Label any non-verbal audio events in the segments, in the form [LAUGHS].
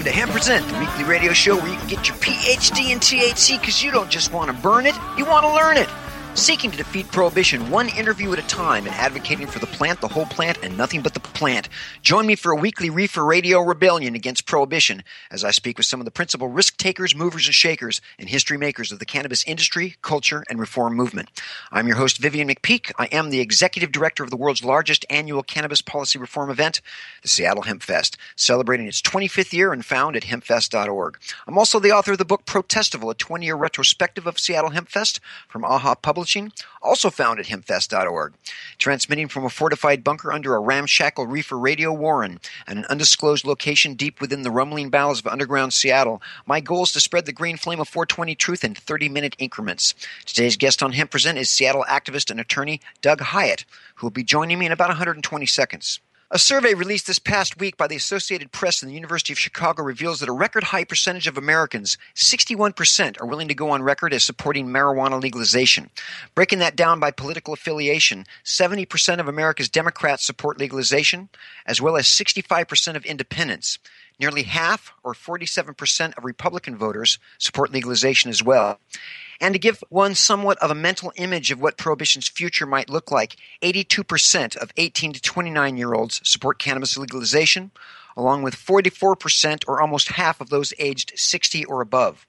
Welcome to Hemp Present, the weekly radio show where you can get your PhD in THC because you don't just want to burn it, you want to learn it. Seeking to defeat prohibition one interview at a time and advocating for the plant, the whole plant, and nothing but the plant. Join me for a weekly Reefer Radio rebellion against prohibition as I speak with some of the principal risk takers, movers, and shakers, and history makers of the cannabis industry, culture, and reform movement. I'm your host, Vivian McPeak. I am the executive director of the world's largest annual cannabis policy reform event, the Seattle Hemp Fest, celebrating its 25th year and found at hempfest.org. I'm also the author of the book Protestival, a 20 year retrospective of Seattle Hemp Fest from AHA Publishing Publishing, also found at hempfest.org. Transmitting from a fortified bunker under a ramshackle reefer radio warren and an undisclosed location deep within the rumbling bowels of underground Seattle, my goal is to spread the green flame of 420 truth in 30 minute increments. Today's guest on Hemp Present is Seattle activist and attorney Doug Hyatt, who will be joining me in about 120 seconds. A survey released this past week by the Associated Press and the University of Chicago reveals that a record high percentage of Americans, 61%, are willing to go on record as supporting marijuana legalization. Breaking that down by political affiliation, 70% of America's Democrats support legalization, as well as 65% of independents. Nearly half, or 47%, of Republican voters support legalization as well. And to give one somewhat of a mental image of what prohibition's future might look like, 82% of 18 to 29 year olds support cannabis legalization, along with 44% or almost half of those aged 60 or above.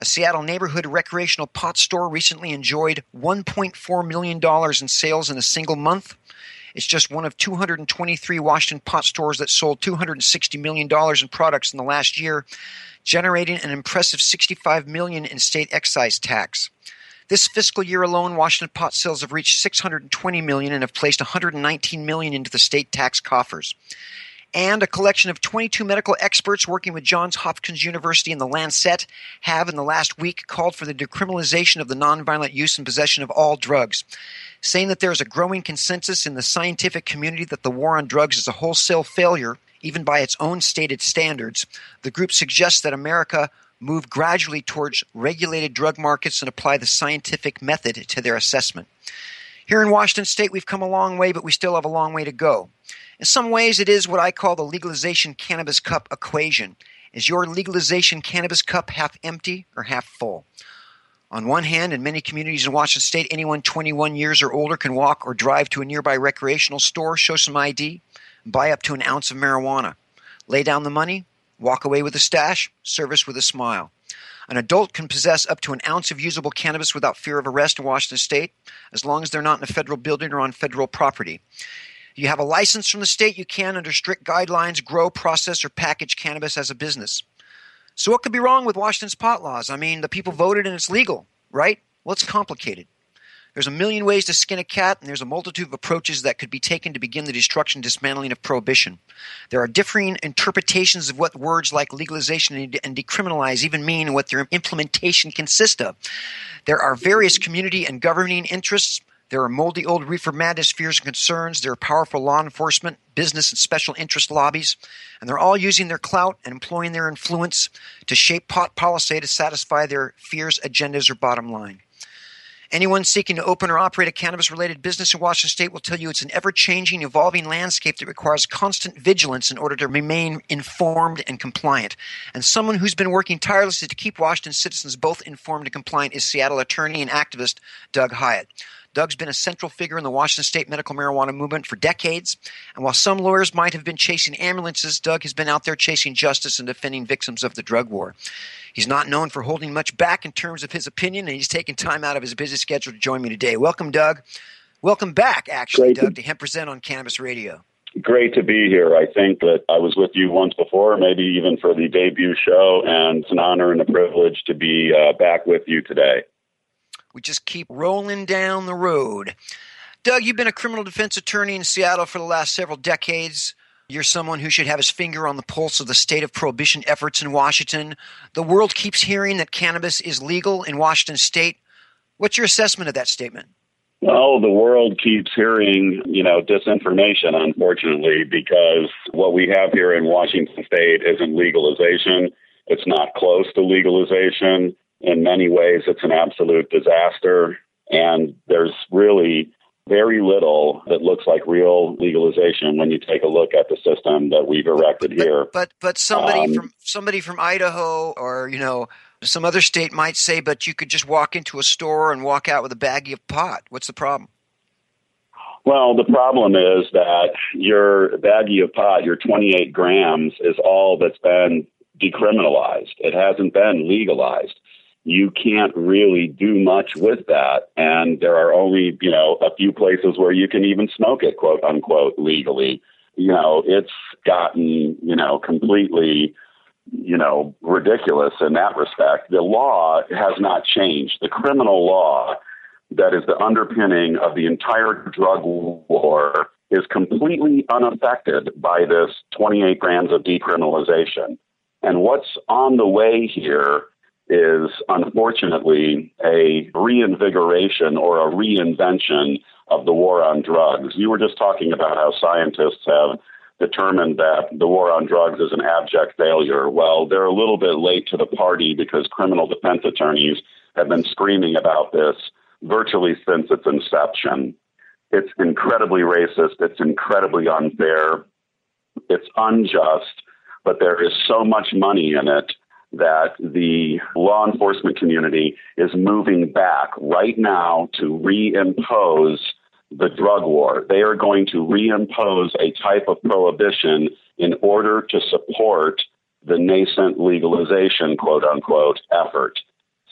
A Seattle neighborhood recreational pot store recently enjoyed $1.4 million in sales in a single month. It's just one of 223 Washington pot stores that sold $260 million in products in the last year, generating an impressive 65 million in state excise tax. This fiscal year alone, Washington pot sales have reached 620 million and have placed 119 million into the state tax coffers. And a collection of 22 medical experts working with Johns Hopkins University and the Lancet have, in the last week, called for the decriminalization of the nonviolent use and possession of all drugs, saying that there is a growing consensus in the scientific community that the war on drugs is a wholesale failure even by its own stated standards, the group suggests that America move gradually towards regulated drug markets and apply the scientific method to their assessment. Here in Washington state, we've come a long way, but we still have a long way to go. In some ways, it is what I call the legalization cannabis cup equation. Is your legalization cannabis cup half empty or half full? On one hand, in many communities in Washington state, anyone 21 years or older can walk or drive to a nearby recreational store, show some ID, buy up to an ounce of marijuana. Lay down the money, walk away with a stash, service with a smile. An adult can possess up to an ounce of usable cannabis without fear of arrest in Washington state, as long as they're not in a federal building or on federal property. You have a license from the state, you can, under strict guidelines, grow, process, or package cannabis as a business. So, what could be wrong with Washington's pot laws? I mean, the people voted and it's legal, right? Well, it's complicated. There's a million ways to skin a cat, and there's a multitude of approaches that could be taken to begin the destruction and dismantling of prohibition. There are differing interpretations of what words like legalization and decriminalize even mean and what their implementation consists of. There are various community and governing interests. There are moldy old reefer madness fears and concerns. There are powerful law enforcement, business, and special interest lobbies. And they're all using their clout and employing their influence to shape pot policy to satisfy their fears, agendas, or bottom line. Anyone seeking to open or operate a cannabis related business in Washington state will tell you it's an ever changing, evolving landscape that requires constant vigilance in order to remain informed and compliant. And someone who's been working tirelessly to keep Washington citizens both informed and compliant is Seattle attorney and activist Doug Hyatt. Doug's been a central figure in the Washington state medical marijuana movement for decades. And while some lawyers might have been chasing ambulances, Doug has been out there chasing justice and defending victims of the drug war. He's not known for holding much back in terms of his opinion, and he's taken time out of his busy schedule to join me today. Welcome, Doug. Welcome back, actually, Great Doug, to Hemp Present on Cannabis Radio. Great to be here. I think that I was with you once before, maybe even for the debut show, and it's an honor and a privilege to be uh, back with you today. We just keep rolling down the road. Doug, you've been a criminal defense attorney in Seattle for the last several decades. You're someone who should have his finger on the pulse of the state of prohibition efforts in Washington. The world keeps hearing that cannabis is legal in Washington state. What's your assessment of that statement? Well, the world keeps hearing, you know, disinformation, unfortunately, because what we have here in Washington state isn't legalization. It's not close to legalization. In many ways, it's an absolute disaster. And there's really very little that looks like real legalization when you take a look at the system that we've erected but, here. But but somebody um, from somebody from Idaho or you know some other state might say, but you could just walk into a store and walk out with a baggie of pot. What's the problem? Well, the problem is that your baggie of pot, your 28 grams, is all that's been decriminalized. It hasn't been legalized you can't really do much with that. And there are only, you know, a few places where you can even smoke it, quote unquote, legally. You know, it's gotten, you know, completely, you know, ridiculous in that respect. The law has not changed. The criminal law that is the underpinning of the entire drug war is completely unaffected by this 28 grams of decriminalization. And what's on the way here is unfortunately a reinvigoration or a reinvention of the war on drugs. You were just talking about how scientists have determined that the war on drugs is an abject failure. Well, they're a little bit late to the party because criminal defense attorneys have been screaming about this virtually since its inception. It's incredibly racist, it's incredibly unfair, it's unjust, but there is so much money in it that the law enforcement community is moving back right now to reimpose the drug war. They are going to reimpose a type of prohibition in order to support the nascent legalization, quote unquote, effort.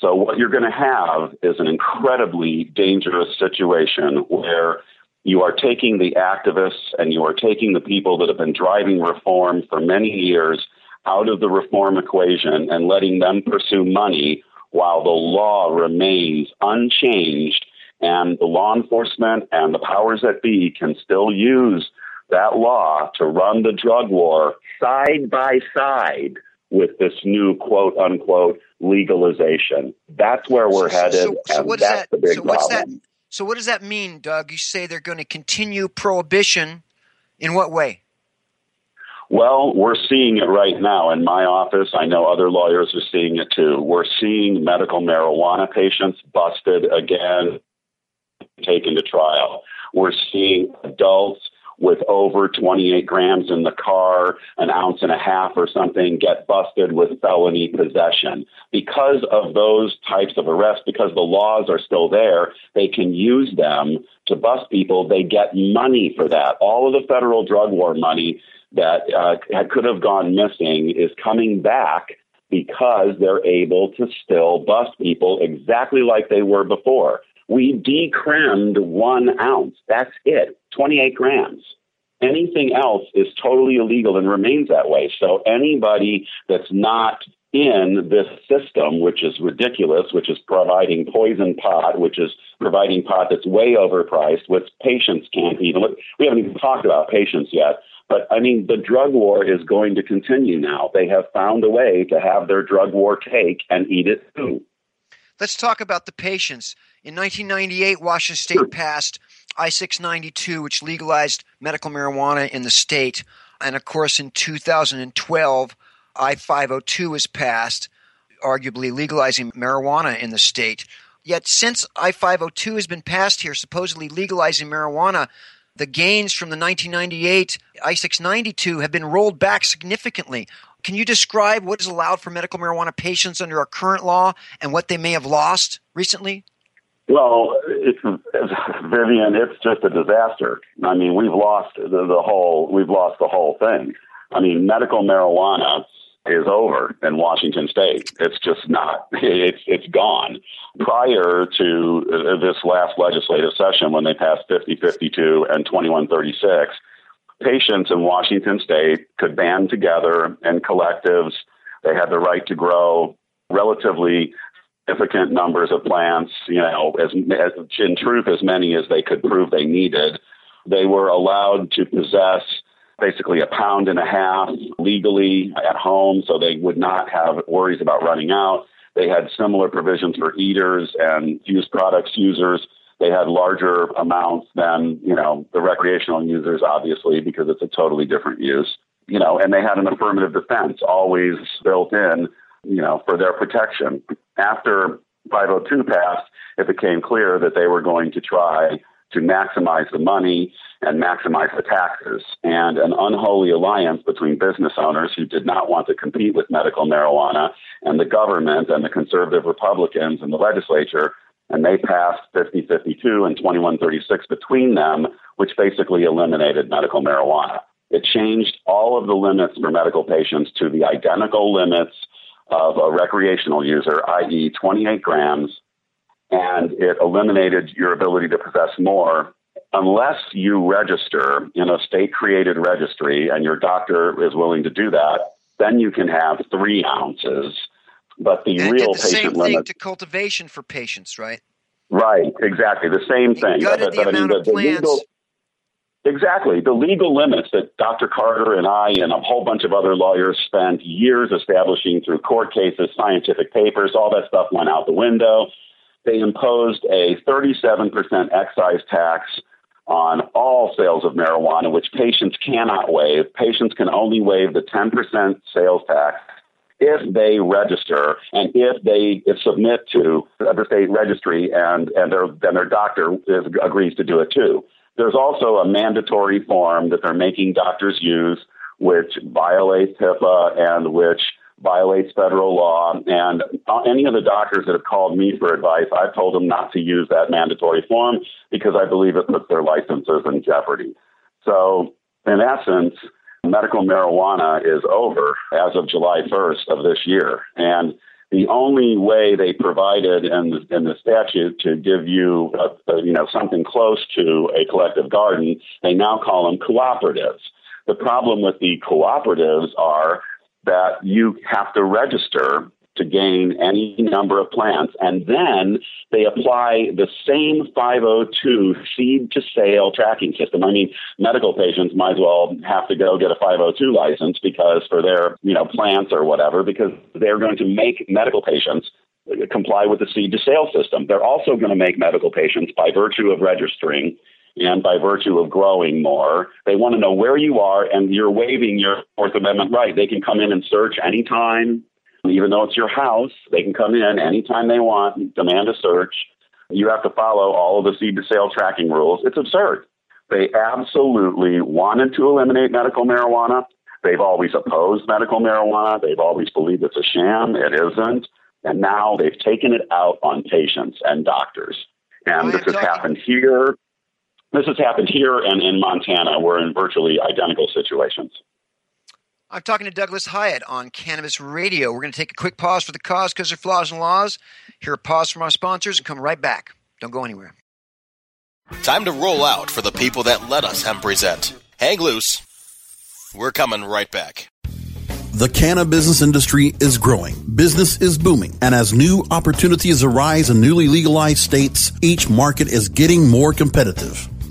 So, what you're going to have is an incredibly dangerous situation where you are taking the activists and you are taking the people that have been driving reform for many years out of the reform equation and letting them pursue money while the law remains unchanged and the law enforcement and the powers that be can still use that law to run the drug war side by side with this new quote unquote legalization. That's where we're headed. So, so what does that, so what's that so what does that mean, Doug? You say they're going to continue prohibition in what way? Well, we're seeing it right now in my office. I know other lawyers are seeing it too. We're seeing medical marijuana patients busted again, taken to trial. We're seeing adults with over 28 grams in the car, an ounce and a half or something, get busted with felony possession. Because of those types of arrests, because the laws are still there, they can use them to bust people. They get money for that. All of the federal drug war money that uh, could have gone missing is coming back because they're able to still bust people exactly like they were before. We decrimmed one ounce. That's it, 28 grams. Anything else is totally illegal and remains that way. So anybody that's not in this system, which is ridiculous, which is providing poison pot, which is providing pot that's way overpriced, which patients can't even. We haven't even talked about patients yet. But I mean, the drug war is going to continue now. They have found a way to have their drug war cake and eat it too. Let's talk about the patients. In 1998, Washington State passed I 692, which legalized medical marijuana in the state. And of course, in 2012, I 502 was passed, arguably legalizing marijuana in the state. Yet, since I 502 has been passed here, supposedly legalizing marijuana, the gains from the 1998 I 692 have been rolled back significantly. Can you describe what is allowed for medical marijuana patients under our current law and what they may have lost recently? Well, it's Vivian. It's just a disaster. I mean, we've lost the, the whole. We've lost the whole thing. I mean, medical marijuana is over in Washington State. It's just not. [LAUGHS] It's it's gone. Prior to this last legislative session, when they passed 5052 and 2136, patients in Washington State could band together in collectives. They had the right to grow relatively significant numbers of plants, you know, as, as in truth, as many as they could prove they needed. They were allowed to possess basically a pound and a half legally at home, so they would not have worries about running out. They had similar provisions for eaters and used products users. They had larger amounts than, you know, the recreational users, obviously, because it's a totally different use. You know, and they had an affirmative defense always built in you know, for their protection. After 502 passed, it became clear that they were going to try to maximize the money and maximize the taxes. And an unholy alliance between business owners who did not want to compete with medical marijuana and the government and the conservative Republicans and the legislature. And they passed 5052 and 2136 between them, which basically eliminated medical marijuana. It changed all of the limits for medical patients to the identical limits of a recreational user, i.e., 28 grams, and it eliminated your ability to possess more unless you register in a state created registry and your doctor is willing to do that, then you can have three ounces. But the and real the patient same limit. thing to cultivation for patients, right? Right, exactly. The same You thing. gutted the amount of the plants. legal, Exactly. The legal limits that Dr. Carter and I and a whole bunch of other lawyers spent years establishing through court cases, scientific papers, all that stuff went out the window. They imposed a 37% excise tax on all sales of marijuana, which patients cannot waive. Patients can only waive the 10% sales tax if they register and if they if submit to the state registry and, and their, then their doctor is, agrees to do it too. There's also a mandatory form that they're making doctors use, which violates HIPAA and which violates federal law. And uh, any of the doctors that have called me for advice, I've told them not to use that mandatory form because I believe it puts their licenses in jeopardy. So, in essence, medical marijuana is over as of July 1st of this year. And the only way they provided in the, in the statute to give you, a, a, you know, something close to a collective garden, they now call them cooperatives. The problem with the cooperatives are that you have to register to gain any number of plants. And then they apply the same 502 seed to sale tracking system. I mean, medical patients might as well have to go get a 502 license because for their, you know, plants or whatever, because they're going to make medical patients comply with the seed to sale system. They're also going to make medical patients by virtue of registering and by virtue of growing more, they want to know where you are and you're waiving your Fourth Amendment right. They can come in and search anytime, even though it's your house, they can come in anytime they want, demand a search. You have to follow all of the seed to sale tracking rules. It's absurd. They absolutely wanted to eliminate medical marijuana. They've always opposed medical marijuana. They've always believed it's a sham. It isn't. And now they've taken it out on patients and doctors. And this has talking- happened here. This has happened here and in Montana. We're in virtually identical situations. I'm talking to Douglas Hyatt on Cannabis Radio. We're going to take a quick pause for the cause because there are flaws and laws. Hear a pause from our sponsors and come right back. Don't go anywhere. Time to roll out for the people that let us hemp present. Hang loose. We're coming right back. The cannabis business industry is growing. Business is booming. And as new opportunities arise in newly legalized states, each market is getting more competitive.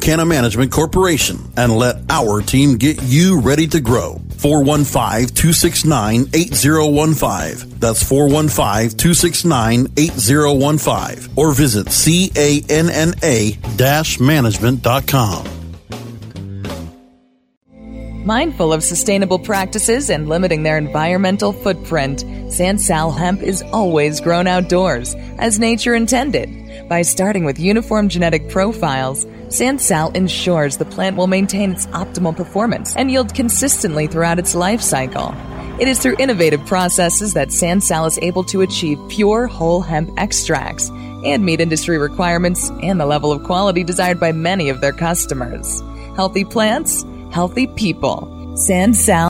Canna Management Corporation and let our team get you ready to grow. 415-269-8015. That's 415-269-8015. Or visit canna-management.com. Mindful of sustainable practices and limiting their environmental footprint, Sansal Hemp is always grown outdoors, as nature intended. By starting with uniform genetic profiles, Sansal ensures the plant will maintain its optimal performance and yield consistently throughout its life cycle. It is through innovative processes that Sansal is able to achieve pure whole hemp extracts and meet industry requirements and the level of quality desired by many of their customers. Healthy plants, healthy people. Sansal.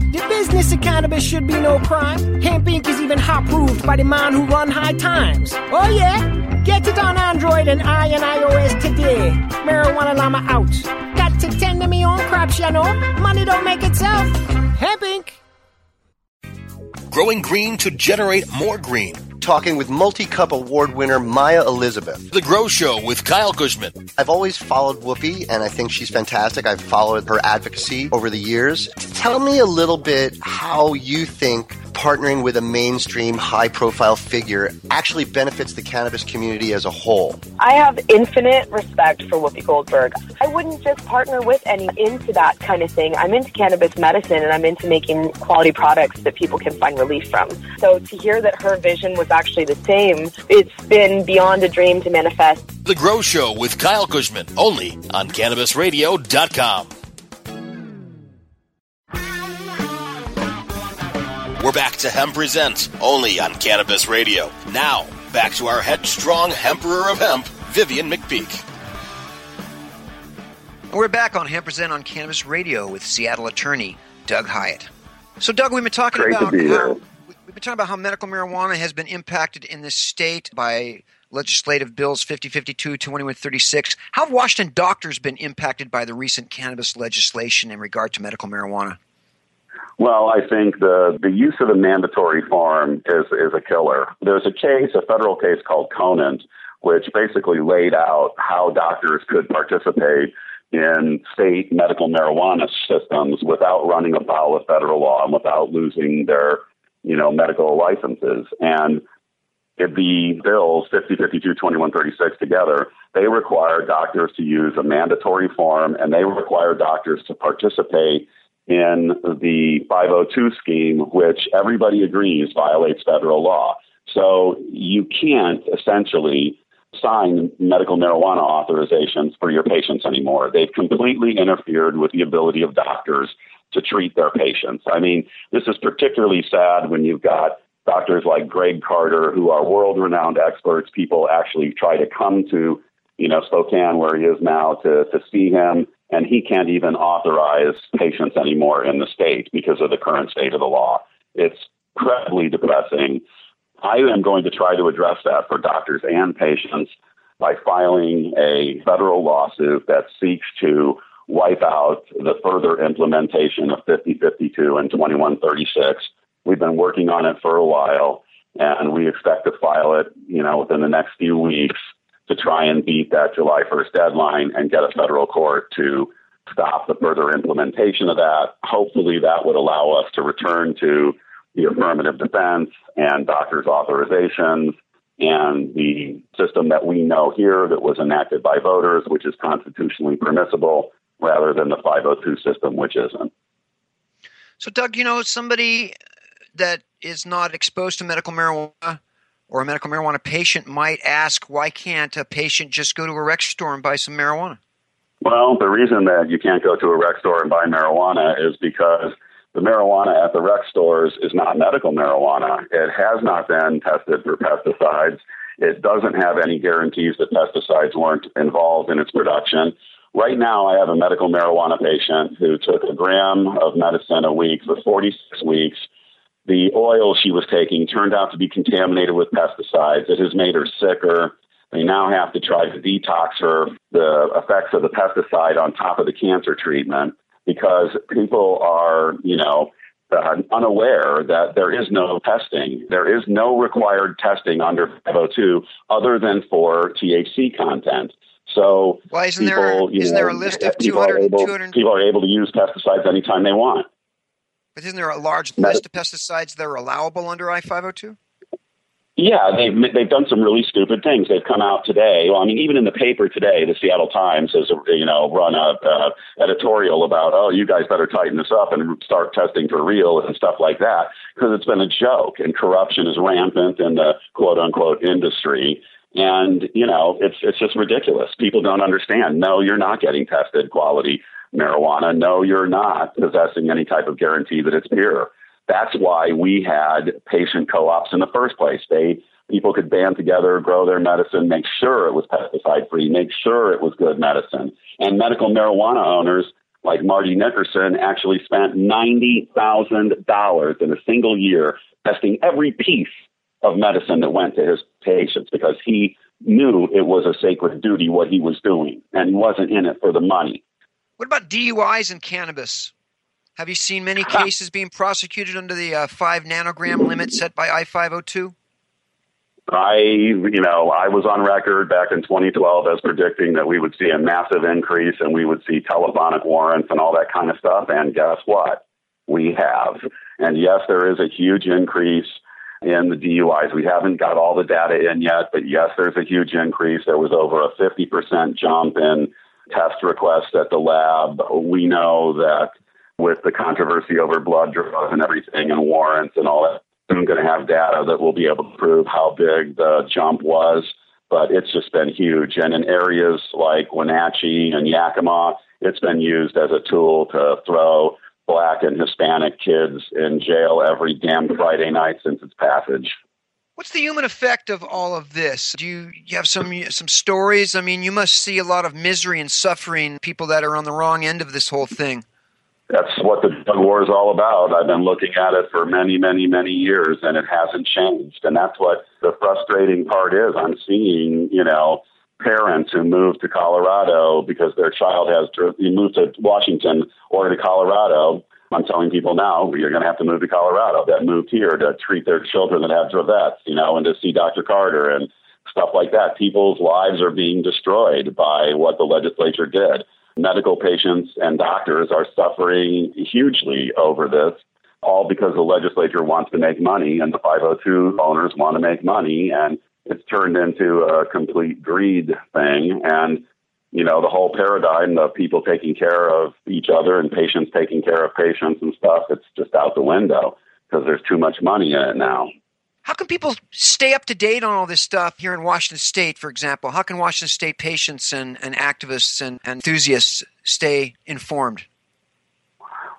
The business of cannabis should be no crime. Hemp Inc. is even hot proved by the man who run high times. Oh yeah? Get it on Android and I and iOS today. Marijuana Llama out. Got to tend to me own crops, you know. Money don't make itself. Hemp Inc. Growing green to generate more green. Talking with multi cup award winner Maya Elizabeth. The Grow Show with Kyle Kushman. I've always followed Whoopi, and I think she's fantastic. I've followed her advocacy over the years. Tell me a little bit how you think partnering with a mainstream high profile figure actually benefits the cannabis community as a whole. I have infinite respect for Whoopi Goldberg. I wouldn't just partner with any into that kind of thing. I'm into cannabis medicine and I'm into making quality products that people can find relief from. So to hear that her vision was actually the same, it's been beyond a dream to manifest. The Grow Show with Kyle Kushman, only on CannabisRadio.com. We're back to Hemp Presents, only on Cannabis Radio. Now, back to our headstrong Emperor of Hemp, Vivian McPeak. And we're back on Hemp Present on Cannabis Radio with Seattle attorney Doug Hyatt. So, Doug, we've been talking Great to about be how here. we've been talking about how medical marijuana has been impacted in this state by legislative bills 5052 2136. How have Washington doctors been impacted by the recent cannabis legislation in regard to medical marijuana? Well, I think the, the use of the mandatory form is, is a killer. There's a case, a federal case called Conant, which basically laid out how doctors could participate in state medical marijuana systems without running afoul of federal law and without losing their, you know, medical licenses. And the bills 50, 52, 21, 36 together, they require doctors to use a mandatory form and they require doctors to participate in the 502 scheme, which everybody agrees violates federal law. So you can't essentially sign medical marijuana authorizations for your patients anymore. They've completely interfered with the ability of doctors to treat their patients. I mean, this is particularly sad when you've got doctors like Greg Carter, who are world renowned experts. People actually try to come to, you know, Spokane where he is now to, to see him and he can't even authorize patients anymore in the state because of the current state of the law. It's incredibly depressing. I am going to try to address that for doctors and patients by filing a federal lawsuit that seeks to wipe out the further implementation of 5052 and 2136. We've been working on it for a while and we expect to file it, you know, within the next few weeks to try and beat that July 1st deadline and get a federal court to stop the further implementation of that. Hopefully, that would allow us to return to the affirmative defense and doctors' authorizations and the system that we know here that was enacted by voters, which is constitutionally permissible. rather than the 502 system, which isn't. So, Doug, you know, somebody that is not exposed to medical marijuana or a medical marijuana patient might ask, why can't a patient just go to a rec store and buy some marijuana? Well, the reason that you can't go to a rec store and buy marijuana is because the marijuana at the rec stores is not medical marijuana. It has not been tested for pesticides. It doesn't have any guarantees that pesticides weren't involved in its production. Right now, I have a medical marijuana patient who took a gram of medicine a week for 46 weeks. The oil she was taking turned out to be contaminated with pesticides. It has made her sicker. They now have to try to detox her the effects of the pesticide on top of the cancer treatment because people are, you know, uh, unaware that there is no testing. There is no required testing under 502 other than for THC content. So Why isn't people, there, isn't know, there a list of people are 200, able, 200 people are able to use pesticides anytime they want. But isn't there a large list of pesticides that are allowable under I-502? Yeah, they've they've done some really stupid things. They've come out today. Well, I mean, even in the paper today, the Seattle Times has you know run a uh, editorial about oh, you guys better tighten this up and start testing for real and stuff like that because it's been a joke and corruption is rampant in the quote unquote industry. And you know, it's it's just ridiculous. People don't understand. No, you're not getting tested quality marijuana. No, you're not possessing any type of guarantee that it's pure. That's why we had patient co-ops in the first place. They people could band together, grow their medicine, make sure it was pesticide free, make sure it was good medicine. And medical marijuana owners like Marty Nickerson actually spent ninety thousand dollars in a single year testing every piece of medicine that went to his patients because he knew it was a sacred duty what he was doing and he wasn't in it for the money. What about DUIs and cannabis? Have you seen many cases being prosecuted under the uh, 5 nanogram limit set by I-502? I, you know, I was on record back in 2012 as predicting that we would see a massive increase and we would see telephonic warrants and all that kind of stuff. And guess what? We have. And yes, there is a huge increase in the DUIs. We haven't got all the data in yet, but yes, there's a huge increase. There was over a 50% jump in test requests at the lab. We know that with the controversy over blood draws and everything and warrants and all that, I'm going to have data that will be able to prove how big the jump was. But it's just been huge. And in areas like Wenatchee and Yakima, it's been used as a tool to throw black and Hispanic kids in jail every damn Friday night since its passage. What's the human effect of all of this? Do you, you have some some stories? I mean, you must see a lot of misery and suffering, people that are on the wrong end of this whole thing. That's what the drug war is all about. I've been looking at it for many, many, many years, and it hasn't changed. And that's what the frustrating part is. I'm seeing, you know, parents who move to Colorado because their child has moved to Washington or to Colorado. I'm telling people now you're going to have to move to Colorado. That moved here to treat their children that have Dravet's, you know, and to see Dr. Carter and stuff like that. People's lives are being destroyed by what the legislature did. Medical patients and doctors are suffering hugely over this, all because the legislature wants to make money and the 502 owners want to make money. And it's turned into a complete greed thing. And, you know, the whole paradigm of people taking care of each other and patients taking care of patients and stuff, it's just out the window because there's too much money in it now. How can people stay up to date on all this stuff here in Washington State, for example? How can Washington State patients and, and activists and, and enthusiasts stay informed?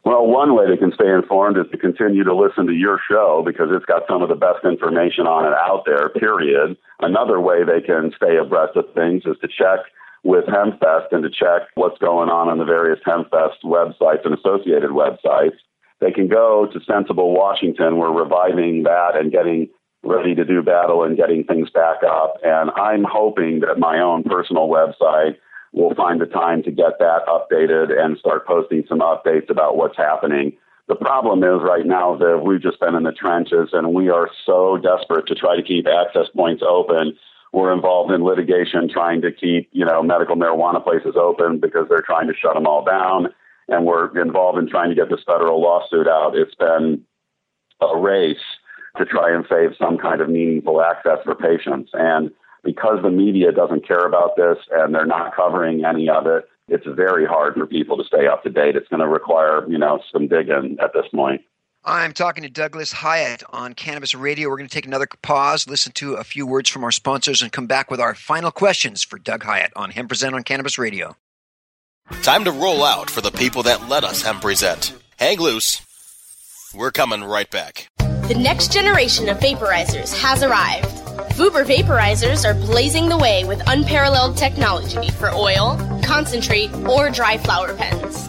Well, one way they can stay informed is to continue to listen to your show because it's got some of the best information on it out there, period. Another way they can stay abreast of things is to check with HempFest and to check what's going on on the various HempFest websites and associated websites. They can go to Sensible Washington. We're reviving that and getting ready to do battle and getting things back up. And I'm hoping that my own personal website will find the time to get that updated and start posting some updates about what's happening. The problem is right now that we've just been in the trenches and we are so desperate to try to keep access points open. We're involved in litigation trying to keep, you know, medical marijuana places open because they're trying to shut them all down. And we're involved in trying to get this federal lawsuit out. It's been a race to try and save some kind of meaningful access for patients. And because the media doesn't care about this and they're not covering any of it, it's very hard for people to stay up to date. It's going to require, you know, some digging at this point. I'm talking to Douglas Hyatt on Cannabis Radio. We're going to take another pause, listen to a few words from our sponsors, and come back with our final questions for Doug Hyatt on Hemp Present on Cannabis Radio. Time to roll out for the people that let us Hemp Present. Hang loose. We're coming right back. The next generation of vaporizers has arrived. Vuber vaporizers are blazing the way with unparalleled technology for oil, concentrate, or dry flower pens.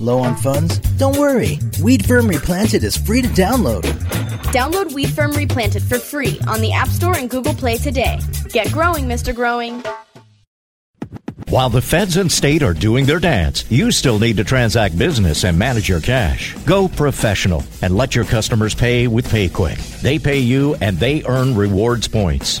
Low on funds? Don't worry. Weed Firm Replanted is free to download. Download Weed Firm Replanted for free on the App Store and Google Play today. Get growing, Mr. Growing. While the feds and state are doing their dance, you still need to transact business and manage your cash. Go professional and let your customers pay with PayQwick. They pay you and they earn rewards points.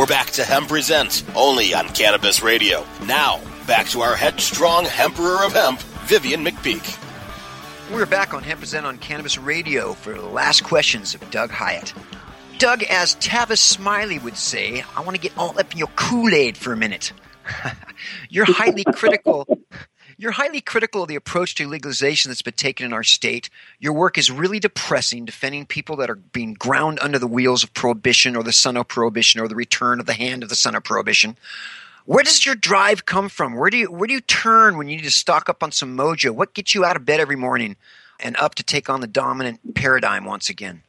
We're back to Hemp Present, only on Cannabis Radio. Now, back to our headstrong Emperor of Hemp, Vivian McPeak. We're back on Hemp Present on Cannabis Radio for the last questions of Doug Hyatt. Doug, as Tavis Smiley would say, I want to get all up in your Kool Aid for a minute. [LAUGHS] You're highly critical. You're highly critical of the approach to legalization that's been taken in our state. Your work is really depressing, defending people that are being ground under the wheels of prohibition or the son of prohibition or the return of the hand of the son of prohibition. Where does your drive come from? Where do you where do you turn when you need to stock up on some mojo? What gets you out of bed every morning and up to take on the dominant paradigm once again?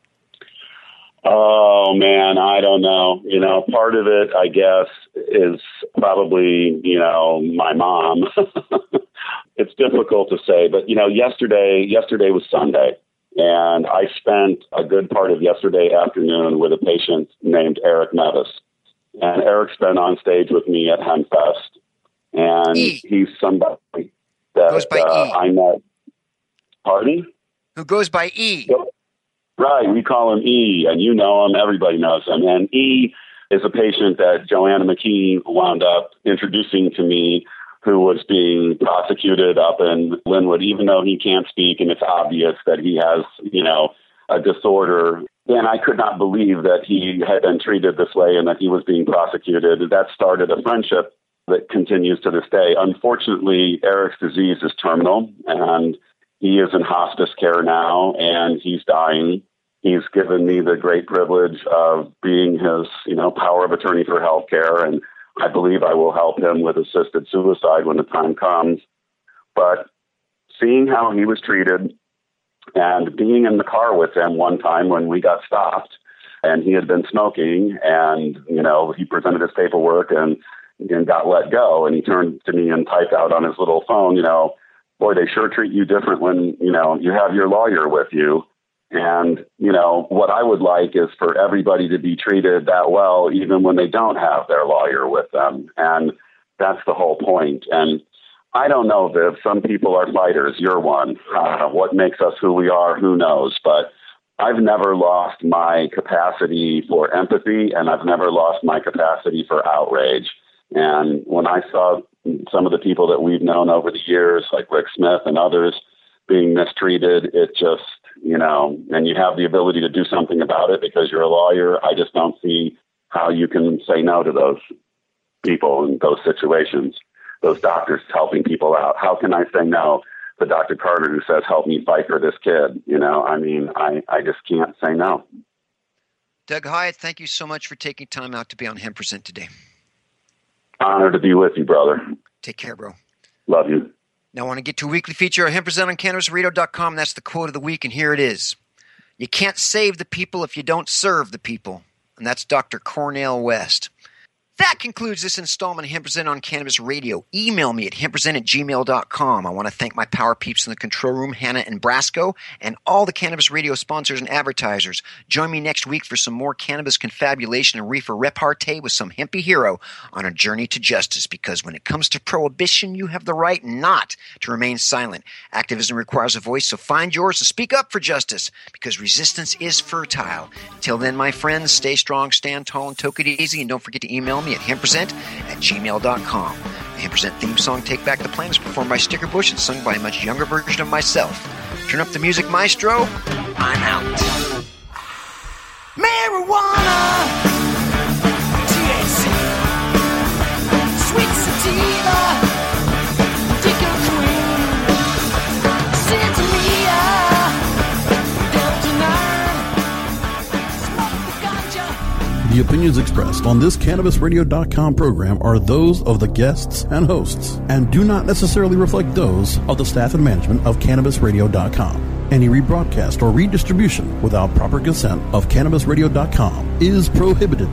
Oh man, I don't know. You know, part of it, I guess, is probably you know my mom. [LAUGHS] it's difficult to say, but you know, yesterday, yesterday was Sunday, and I spent a good part of yesterday afternoon with a patient named Eric Mevis, and Eric's been on stage with me at Hempfest, and E. he's somebody that Goes by uh, E. I met. Pardon? Who goes by E? Right, we call him E, and you know him. Everybody knows him. And E is a patient that Joanna McKee wound up introducing to me, who was being prosecuted up in Lynnwood, even though he can't speak, and it's obvious that he has, you know, a disorder. And I could not believe that he had been treated this way and that he was being prosecuted. That started a friendship that continues to this day. Unfortunately, Eric's disease is terminal, and he is in hospice care now, and he's dying. He's given me the great privilege of being his, you know, power of attorney for health care, and I believe I will help him with assisted suicide when the time comes. But seeing how he was treated and being in the car with him one time when we got stopped and he had been smoking and, you know, he presented his paperwork and, and got let go and he turned to me and typed out on his little phone, you know, boy, they sure treat you different when, you know, you have your lawyer with you. And, you know, what I would like is for everybody to be treated that well, even when they don't have their lawyer with them. And that's the whole point. And I don't know, Viv. Some people are fighters. You're one. Uh, what makes us who we are, who knows? But I've never lost my capacity for empathy, and I've never lost my capacity for outrage. And when I saw some of the people that we've known over the years, like Rick Smith and others, being mistreated, it just, you know, and you have the ability to do something about it because you're a lawyer. I just don't see how you can say no to those. people in those situations, those doctors helping people out. How can I say no to Dr. Carter who says, help me fight for this kid? You know, I mean, I, I just can't say no. Doug Hyatt, thank you so much for taking time out to be on Hemp Present today. Honored to be with you, brother. Take care, bro. Love you. Now I want to get to a weekly feature of Hempresent on CannabisRadio.com. That's the quote of the week, and here it is. You can't save the people if you don't serve the people. And that's Dr. Cornel West. That concludes this installment of Hempresent on Cannabis Radio. Email me at hempresent at gmail.com. I want to thank my power peeps in the control room, Hannah and Brasco, and all the Cannabis Radio sponsors and advertisers. Join me next week for some more cannabis confabulation and reefer repartee with some hempy hero on a journey to justice. Because when it comes to prohibition, you have the right not to remain silent. Activism requires a voice, so find yours to speak up for justice because resistance is fertile. Till then, my friends, stay strong, stand tall, and take it easy. And don't forget to email me at hempresent at gmail.com. The Hempresent theme song, Take Back the Plan, is performed by Sticker Bush and sung by a much younger version of myself. Turn up the music, maestro. I'm out. Marijuana, The opinions expressed on this CannabisRadio.com program are those of the guests and hosts and do not necessarily reflect those of the staff and management of CannabisRadio.com. Any rebroadcast or redistribution without proper consent of CannabisRadio.com is prohibited.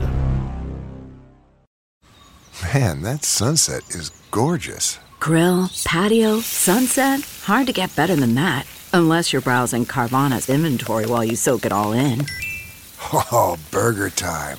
Man, that sunset is gorgeous. Grill, patio, sunset. Hard to get better than that. Unless you're browsing Carvana's inventory while you soak it all in. [LAUGHS] Oh, burger time.